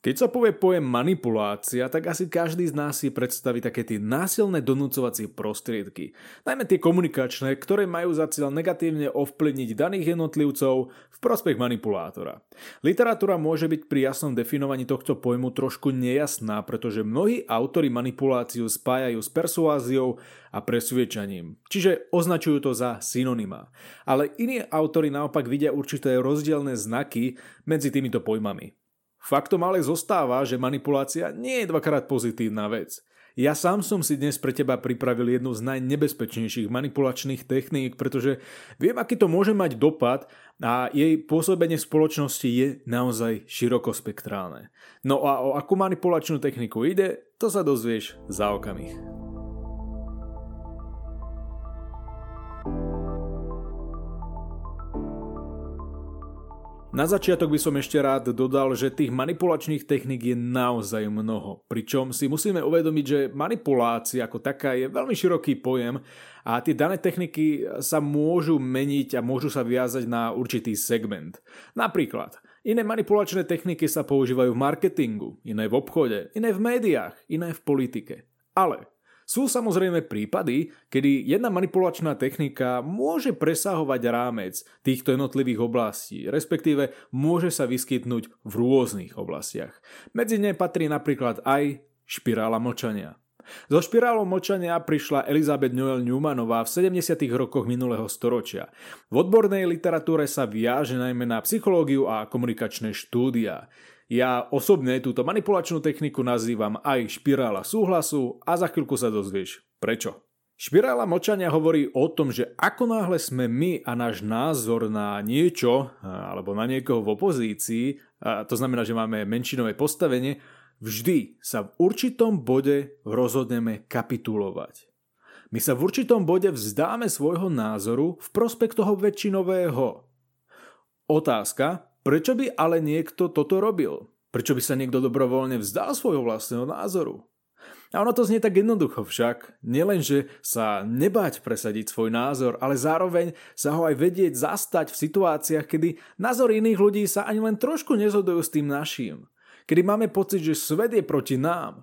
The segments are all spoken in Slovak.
Keď sa povie pojem manipulácia, tak asi každý z nás si predstaví také tie násilné donúcovacie prostriedky. Najmä tie komunikačné, ktoré majú za cieľ negatívne ovplyvniť daných jednotlivcov v prospech manipulátora. Literatúra môže byť pri jasnom definovaní tohto pojmu trošku nejasná, pretože mnohí autori manipuláciu spájajú s persuáziou a presviečaním, čiže označujú to za synonyma. Ale iní autori naopak vidia určité rozdielne znaky medzi týmito pojmami. Faktom ale zostáva, že manipulácia nie je dvakrát pozitívna vec. Ja sám som si dnes pre teba pripravil jednu z najnebezpečnejších manipulačných techník, pretože viem, aký to môže mať dopad a jej pôsobenie v spoločnosti je naozaj širokospektrálne. No a o akú manipulačnú techniku ide, to sa dozvieš za okamih. Na začiatok by som ešte rád dodal, že tých manipulačných techník je naozaj mnoho. Pričom si musíme uvedomiť, že manipulácia ako taká je veľmi široký pojem a tie dané techniky sa môžu meniť a môžu sa viazať na určitý segment. Napríklad, iné manipulačné techniky sa používajú v marketingu, iné v obchode, iné v médiách, iné v politike. Ale sú samozrejme prípady, kedy jedna manipulačná technika môže presahovať rámec týchto jednotlivých oblastí, respektíve môže sa vyskytnúť v rôznych oblastiach. Medzi ne patrí napríklad aj špirála mlčania. Zo špirálou mlčania prišla Elizabeth Noel Newmanová v 70. rokoch minulého storočia. V odbornej literatúre sa viaže najmä na psychológiu a komunikačné štúdia. Ja osobne túto manipulačnú techniku nazývam aj špirála súhlasu a za chvíľku sa dozvieš prečo. Špirála močania hovorí o tom, že ako náhle sme my a náš názor na niečo alebo na niekoho v opozícii, a to znamená, že máme menšinové postavenie, vždy sa v určitom bode rozhodneme kapitulovať. My sa v určitom bode vzdáme svojho názoru v prospekt toho väčšinového. Otázka, Prečo by ale niekto toto robil? Prečo by sa niekto dobrovoľne vzdal svojho vlastného názoru? A ono to znie tak jednoducho však. Nielenže sa nebať presadiť svoj názor, ale zároveň sa ho aj vedieť zastať v situáciách, kedy názor iných ľudí sa ani len trošku nezhodujú s tým naším. Kedy máme pocit, že svet je proti nám.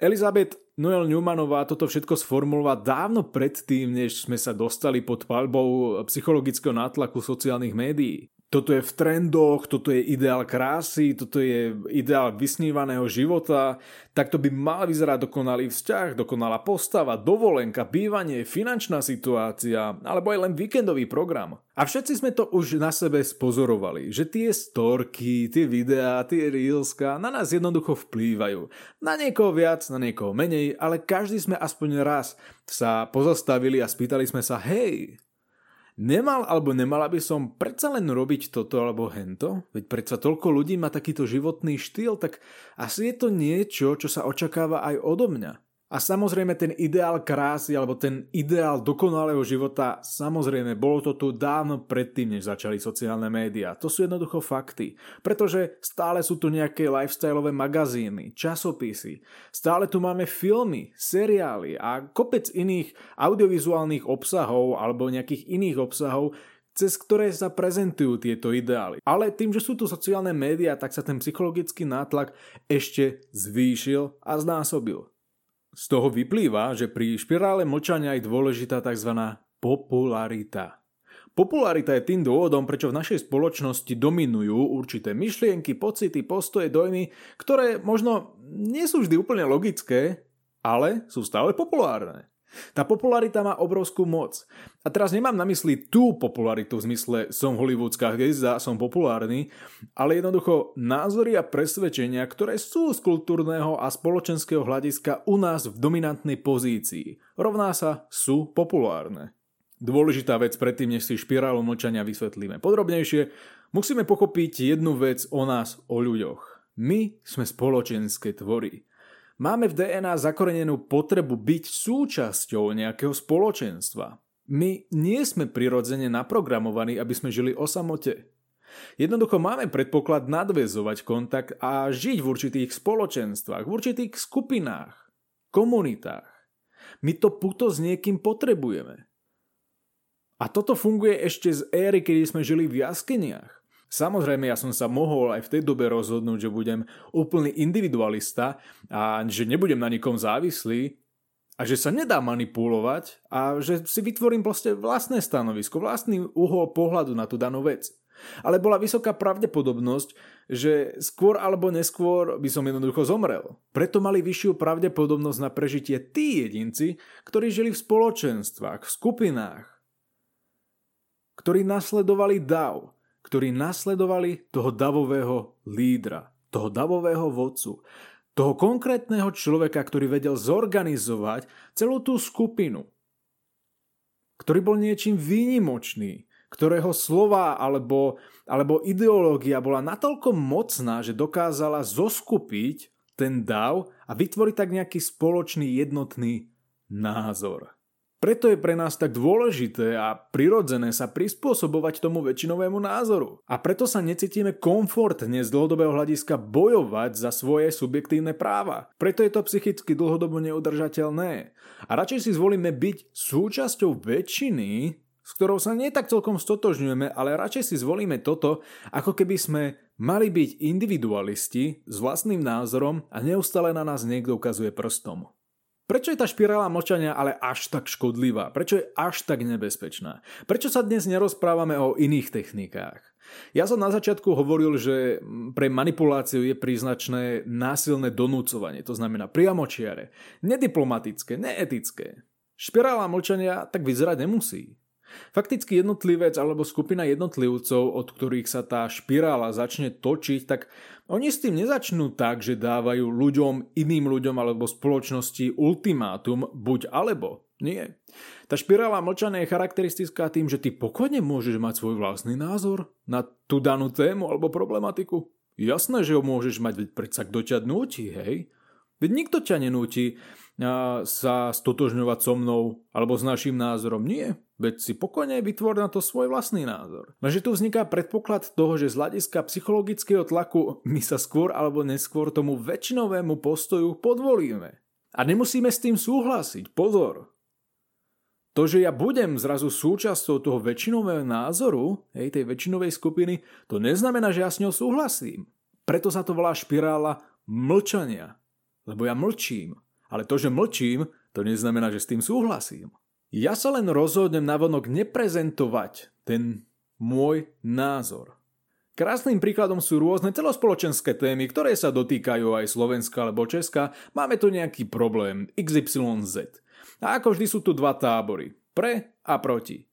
Elizabeth Noel Newmanová toto všetko sformulovala dávno predtým, než sme sa dostali pod palbou psychologického nátlaku sociálnych médií toto je v trendoch, toto je ideál krásy, toto je ideál vysnívaného života, tak to by mal vyzerať dokonalý vzťah, dokonalá postava, dovolenka, bývanie, finančná situácia, alebo aj len víkendový program. A všetci sme to už na sebe spozorovali, že tie storky, tie videá, tie reelska na nás jednoducho vplývajú. Na niekoho viac, na niekoho menej, ale každý sme aspoň raz sa pozastavili a spýtali sme sa, hej, Nemal alebo nemala by som predsa len robiť toto alebo hento? Veď predsa toľko ľudí má takýto životný štýl, tak asi je to niečo, čo sa očakáva aj odo mňa. A samozrejme ten ideál krásy alebo ten ideál dokonalého života, samozrejme bolo to tu dávno predtým, než začali sociálne médiá. To sú jednoducho fakty. Pretože stále sú tu nejaké lifestyleové magazíny, časopisy, stále tu máme filmy, seriály a kopec iných audiovizuálnych obsahov alebo nejakých iných obsahov, cez ktoré sa prezentujú tieto ideály. Ale tým, že sú tu sociálne médiá, tak sa ten psychologický nátlak ešte zvýšil a znásobil. Z toho vyplýva, že pri špirále mlčania je dôležitá tzv. popularita. Popularita je tým dôvodom, prečo v našej spoločnosti dominujú určité myšlienky, pocity, postoje, dojmy, ktoré možno nie sú vždy úplne logické, ale sú stále populárne. Tá popularita má obrovskú moc. A teraz nemám na mysli tú popularitu v zmysle som hollywoodská hviezda, som populárny, ale jednoducho názory a presvedčenia, ktoré sú z kultúrneho a spoločenského hľadiska u nás v dominantnej pozícii. Rovná sa sú populárne. Dôležitá vec predtým, než si špirálu mlčania vysvetlíme podrobnejšie, musíme pochopiť jednu vec o nás, o ľuďoch. My sme spoločenské tvory. Máme v DNA zakorenenú potrebu byť súčasťou nejakého spoločenstva. My nie sme prirodzene naprogramovaní, aby sme žili o samote. Jednoducho máme predpoklad nadvezovať kontakt a žiť v určitých spoločenstvách, v určitých skupinách, komunitách. My to puto s niekým potrebujeme. A toto funguje ešte z éry, kedy sme žili v jaskeniach. Samozrejme, ja som sa mohol aj v tej dobe rozhodnúť, že budem úplný individualista a že nebudem na nikom závislý a že sa nedá manipulovať a že si vytvorím proste vlastné stanovisko, vlastný uhol pohľadu na tú danú vec. Ale bola vysoká pravdepodobnosť, že skôr alebo neskôr by som jednoducho zomrel. Preto mali vyššiu pravdepodobnosť na prežitie tí jedinci, ktorí žili v spoločenstvách, v skupinách, ktorí nasledovali dav, ktorí nasledovali toho davového lídra, toho davového vodcu, toho konkrétneho človeka, ktorý vedel zorganizovať celú tú skupinu, ktorý bol niečím výnimočný, ktorého slova alebo, alebo ideológia bola natoľko mocná, že dokázala zoskupiť ten dav a vytvoriť tak nejaký spoločný jednotný názor. Preto je pre nás tak dôležité a prirodzené sa prispôsobovať tomu väčšinovému názoru. A preto sa necítime komfortne z dlhodobého hľadiska bojovať za svoje subjektívne práva. Preto je to psychicky dlhodobo neudržateľné. A radšej si zvolíme byť súčasťou väčšiny, s ktorou sa nie tak celkom stotožňujeme, ale radšej si zvolíme toto, ako keby sme mali byť individualisti s vlastným názorom a neustále na nás niekto ukazuje prstom. Prečo je tá špirála mlčania ale až tak škodlivá? Prečo je až tak nebezpečná? Prečo sa dnes nerozprávame o iných technikách? Ja som na začiatku hovoril, že pre manipuláciu je príznačné násilné donúcovanie, to znamená priamočiare, nediplomatické, neetické. Špirála mlčania tak vyzerať nemusí. Fakticky jednotlivec alebo skupina jednotlivcov, od ktorých sa tá špirála začne točiť, tak oni s tým nezačnú tak, že dávajú ľuďom, iným ľuďom alebo spoločnosti ultimátum buď alebo. Nie. Tá špirála mlčania je charakteristická tým, že ty pokojne môžeš mať svoj vlastný názor na tú danú tému alebo problematiku. Jasné, že ho môžeš mať, veď predsa kto ťa nutí, hej? Veď nikto ťa nenúti sa stotožňovať so mnou alebo s našim názorom. Nie, veď si pokojne vytvor na to svoj vlastný názor. Lenže tu vzniká predpoklad toho, že z hľadiska psychologického tlaku my sa skôr alebo neskôr tomu väčšinovému postoju podvolíme. A nemusíme s tým súhlasiť, pozor. To, že ja budem zrazu súčasťou toho väčšinového názoru, hej, tej väčšinovej skupiny, to neznamená, že ja s ňou súhlasím. Preto sa to volá špirála mlčania. Lebo ja mlčím. Ale to, že mlčím, to neznamená, že s tým súhlasím. Ja sa len rozhodnem navonok neprezentovať ten môj názor. Krásnym príkladom sú rôzne celospoločenské témy, ktoré sa dotýkajú aj Slovenska alebo Česka. Máme tu nejaký problém XYZ. A ako vždy sú tu dva tábory. Pre a proti.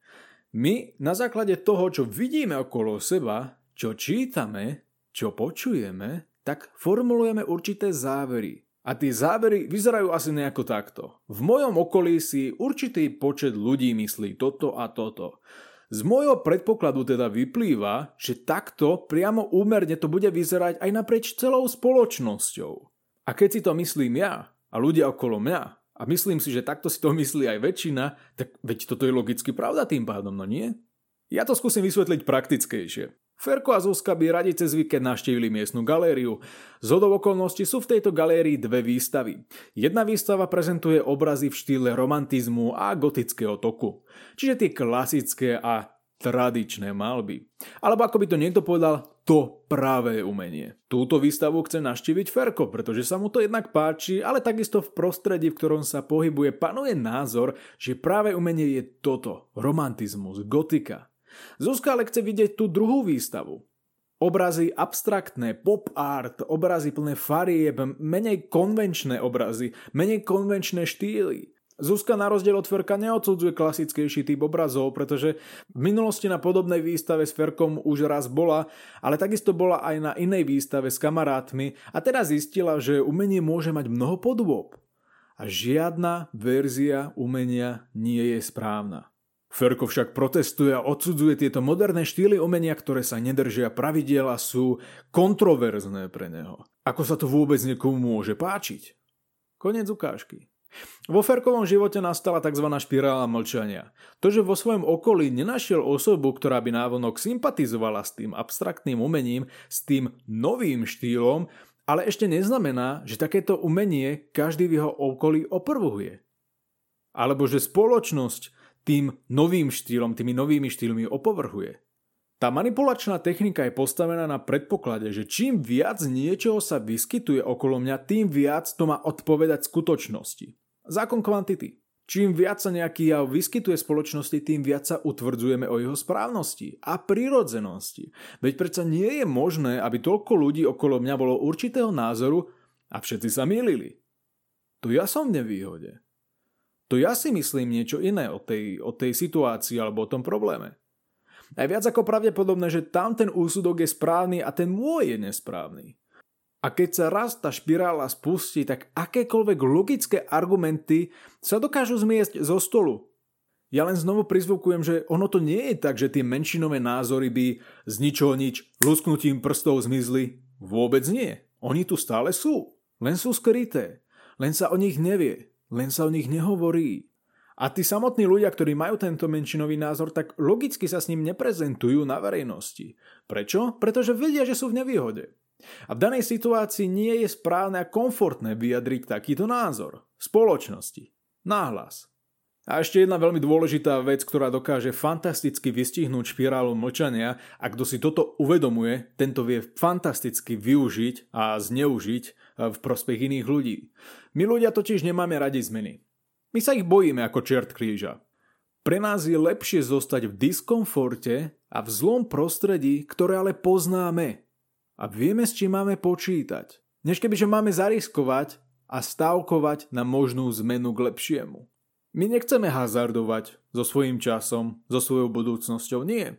My na základe toho, čo vidíme okolo seba, čo čítame, čo počujeme, tak formulujeme určité závery. A tie závery vyzerajú asi nejako takto. V mojom okolí si určitý počet ľudí myslí toto a toto. Z môjho predpokladu teda vyplýva, že takto priamo úmerne to bude vyzerať aj naprieč celou spoločnosťou. A keď si to myslím ja a ľudia okolo mňa, a myslím si, že takto si to myslí aj väčšina, tak veď toto je logicky pravda tým pádom, no nie? Ja to skúsim vysvetliť praktickejšie. Ferko a Zuzka by radi cez víkend navštívili miestnu galériu. Z okolností sú v tejto galérii dve výstavy. Jedna výstava prezentuje obrazy v štýle romantizmu a gotického toku. Čiže tie klasické a tradičné malby. Alebo ako by to niekto povedal, to práve umenie. Túto výstavu chce naštíviť Ferko, pretože sa mu to jednak páči, ale takisto v prostredí, v ktorom sa pohybuje, panuje názor, že práve umenie je toto, romantizmus, gotika. Zuzka ale chce vidieť tú druhú výstavu. Obrazy abstraktné, pop art, obrazy plné farieb, menej konvenčné obrazy, menej konvenčné štýly. Zuzka na rozdiel od Ferka neodsudzuje klasickejší typ obrazov, pretože v minulosti na podobnej výstave s Ferkom už raz bola, ale takisto bola aj na inej výstave s kamarátmi a teraz zistila, že umenie môže mať mnoho podôb. A žiadna verzia umenia nie je správna. Ferko však protestuje a odsudzuje tieto moderné štýly umenia, ktoré sa nedržia pravidiel a sú kontroverzné pre neho. Ako sa to vôbec niekomu môže páčiť? Konec ukážky. Vo Ferkovom živote nastala tzv. špirála mlčania. To, že vo svojom okolí nenašiel osobu, ktorá by návonok sympatizovala s tým abstraktným umením, s tým novým štýlom, ale ešte neznamená, že takéto umenie každý v jeho okolí oprvuje. Alebo že spoločnosť tým novým štýlom, tými novými štýlmi opovrhuje. Tá manipulačná technika je postavená na predpoklade, že čím viac niečoho sa vyskytuje okolo mňa, tým viac to má odpovedať skutočnosti. Zákon kvantity. Čím viac sa nejaký jav vyskytuje spoločnosti, tým viac sa utvrdzujeme o jeho správnosti a prirodzenosti. Veď predsa nie je možné, aby toľko ľudí okolo mňa bolo určitého názoru a všetci sa mýlili. Tu ja som v nevýhode. Tu ja si myslím niečo iné o tej, o tej situácii alebo o tom probléme. A je viac ako pravdepodobné, že tam ten úsudok je správny a ten môj je nesprávny. A keď sa raz tá špirála spustí, tak akékoľvek logické argumenty sa dokážu zmiesť zo stolu. Ja len znovu prizvukujem, že ono to nie je tak, že tie menšinové názory by z ničoho nič lusknutím prstov zmizli. Vôbec nie. Oni tu stále sú. Len sú skryté. Len sa o nich nevie. Len sa o nich nehovorí. A tí samotní ľudia, ktorí majú tento menšinový názor, tak logicky sa s ním neprezentujú na verejnosti. Prečo? Pretože vedia, že sú v nevýhode. A v danej situácii nie je správne a komfortné vyjadriť takýto názor. Spoločnosti. Náhlas. A ešte jedna veľmi dôležitá vec, ktorá dokáže fantasticky vystihnúť špirálu mlčania a kto si toto uvedomuje, tento vie fantasticky využiť a zneužiť e, v prospech iných ľudí. My ľudia totiž nemáme radi zmeny. My sa ich bojíme ako čert kríža. Pre nás je lepšie zostať v diskomforte a v zlom prostredí, ktoré ale poznáme a vieme, s čím máme počítať, než kebyže máme zariskovať a stavkovať na možnú zmenu k lepšiemu. My nechceme hazardovať so svojím časom, so svojou budúcnosťou, nie.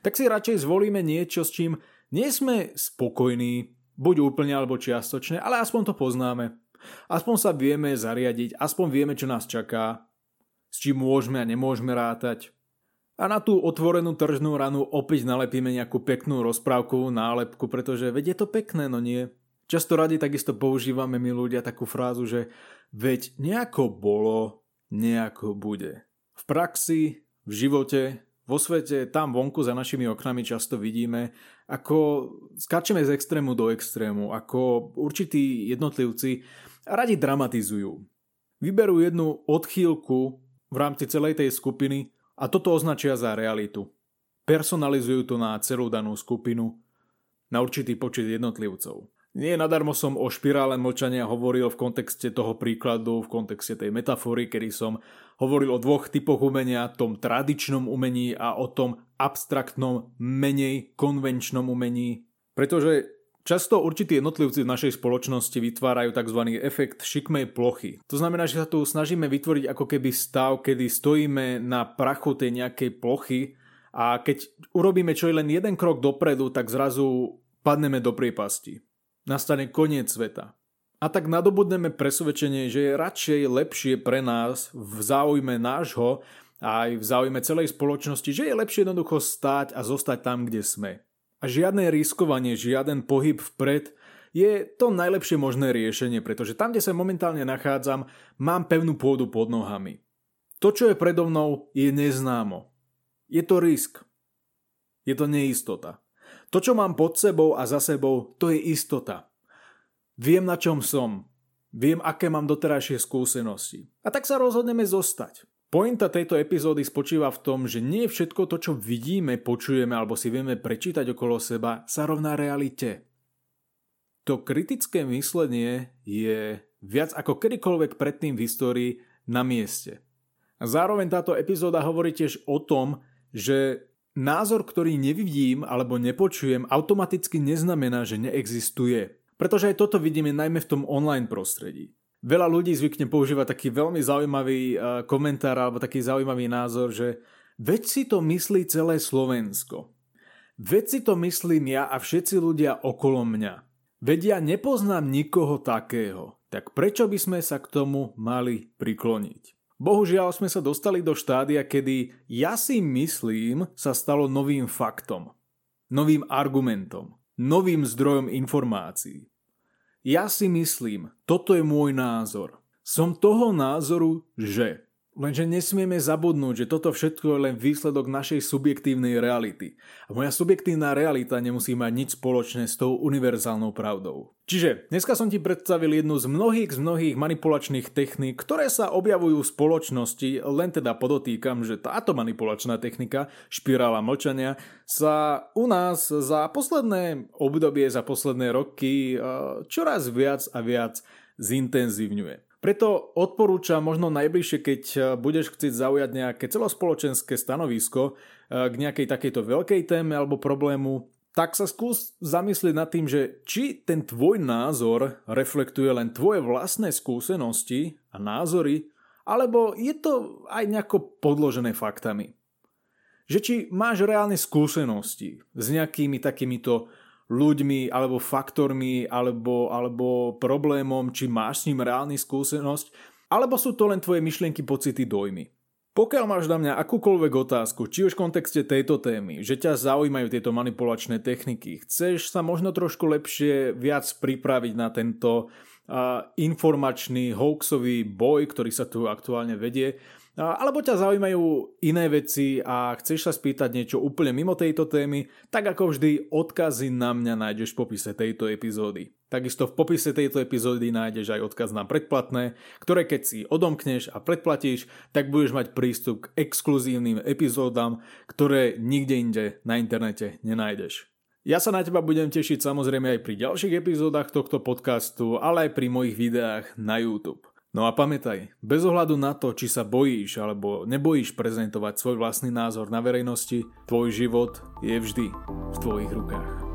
Tak si radšej zvolíme niečo, s čím nie sme spokojní, buď úplne alebo čiastočne, ale aspoň to poznáme. Aspoň sa vieme zariadiť, aspoň vieme, čo nás čaká, s čím môžeme a nemôžeme rátať. A na tú otvorenú tržnú ranu opäť nalepíme nejakú peknú rozprávkovú nálepku, pretože veď je to pekné, no nie. Často radi takisto používame my ľudia takú frázu, že veď nejako bolo, nejako bude. V praxi, v živote, vo svete, tam vonku za našimi oknami často vidíme, ako skáčeme z extrému do extrému, ako určití jednotlivci radi dramatizujú. Vyberú jednu odchýlku v rámci celej tej skupiny a toto označia za realitu. Personalizujú to na celú danú skupinu, na určitý počet jednotlivcov. Nie nadarmo som o špirále mlčania hovoril v kontexte toho príkladu, v kontexte tej metafory, kedy som hovoril o dvoch typoch umenia, tom tradičnom umení a o tom abstraktnom, menej konvenčnom umení. Pretože Často určití jednotlivci v našej spoločnosti vytvárajú tzv. efekt šikmej plochy. To znamená, že sa tu snažíme vytvoriť ako keby stav, kedy stojíme na prachu tej nejakej plochy a keď urobíme čo je len jeden krok dopredu, tak zrazu padneme do priepasti. Nastane koniec sveta. A tak nadobudneme presvedčenie, že je radšej lepšie pre nás v záujme nášho a aj v záujme celej spoločnosti, že je lepšie jednoducho stáť a zostať tam, kde sme. A žiadne riskovanie, žiaden pohyb vpred je to najlepšie možné riešenie, pretože tam, kde sa momentálne nachádzam, mám pevnú pôdu pod nohami. To, čo je predo mnou, je neznámo. Je to risk. Je to neistota. To, čo mám pod sebou a za sebou, to je istota. Viem, na čom som. Viem, aké mám doterajšie skúsenosti. A tak sa rozhodneme zostať. Pointa tejto epizódy spočíva v tom, že nie všetko to, čo vidíme, počujeme alebo si vieme prečítať okolo seba, sa rovná realite. To kritické myslenie je viac ako kedykoľvek predtým v histórii na mieste. A zároveň táto epizóda hovorí tiež o tom, že názor, ktorý nevidím alebo nepočujem, automaticky neznamená, že neexistuje. Pretože aj toto vidíme najmä v tom online prostredí. Veľa ľudí zvykne používať taký veľmi zaujímavý eh, komentár alebo taký zaujímavý názor, že veď si to myslí celé Slovensko. Veď si to myslím ja a všetci ľudia okolo mňa. Veď ja nepoznám nikoho takého, tak prečo by sme sa k tomu mali prikloniť? Bohužiaľ sme sa dostali do štádia, kedy ja si myslím sa stalo novým faktom, novým argumentom, novým zdrojom informácií. Ja si myslím, toto je môj názor. Som toho názoru, že Lenže nesmieme zabudnúť, že toto všetko je len výsledok našej subjektívnej reality. A moja subjektívna realita nemusí mať nič spoločné s tou univerzálnou pravdou. Čiže dneska som ti predstavil jednu z mnohých z mnohých manipulačných techník, ktoré sa objavujú v spoločnosti, len teda podotýkam, že táto manipulačná technika, špirála mlčania, sa u nás za posledné obdobie, za posledné roky čoraz viac a viac zintenzívňuje. Preto odporúčam možno najbližšie, keď e, budeš chcieť zaujať nejaké celospoločenské stanovisko e, k nejakej takejto veľkej téme alebo problému, tak sa skús zamyslieť nad tým, že či ten tvoj názor reflektuje len tvoje vlastné skúsenosti a názory, alebo je to aj nejako podložené faktami. Že či máš reálne skúsenosti s nejakými takýmito ľuďmi alebo faktormi alebo, alebo problémom, či máš s ním reálny skúsenosť, alebo sú to len tvoje myšlienky, pocity, dojmy. Pokiaľ máš na mňa akúkoľvek otázku, či už v kontexte tejto témy, že ťa zaujímajú tieto manipulačné techniky, chceš sa možno trošku lepšie viac pripraviť na tento uh, informačný hoaxový boj, ktorý sa tu aktuálne vedie, alebo ťa zaujímajú iné veci a chceš sa spýtať niečo úplne mimo tejto témy, tak ako vždy odkazy na mňa nájdeš v popise tejto epizódy. Takisto v popise tejto epizódy nájdeš aj odkaz na predplatné, ktoré keď si odomkneš a predplatíš, tak budeš mať prístup k exkluzívnym epizódam, ktoré nikde inde na internete nenájdeš. Ja sa na teba budem tešiť samozrejme aj pri ďalších epizódach tohto podcastu, ale aj pri mojich videách na YouTube. No a pamätaj, bez ohľadu na to, či sa bojíš alebo nebojíš prezentovať svoj vlastný názor na verejnosti, tvoj život je vždy v tvojich rukách.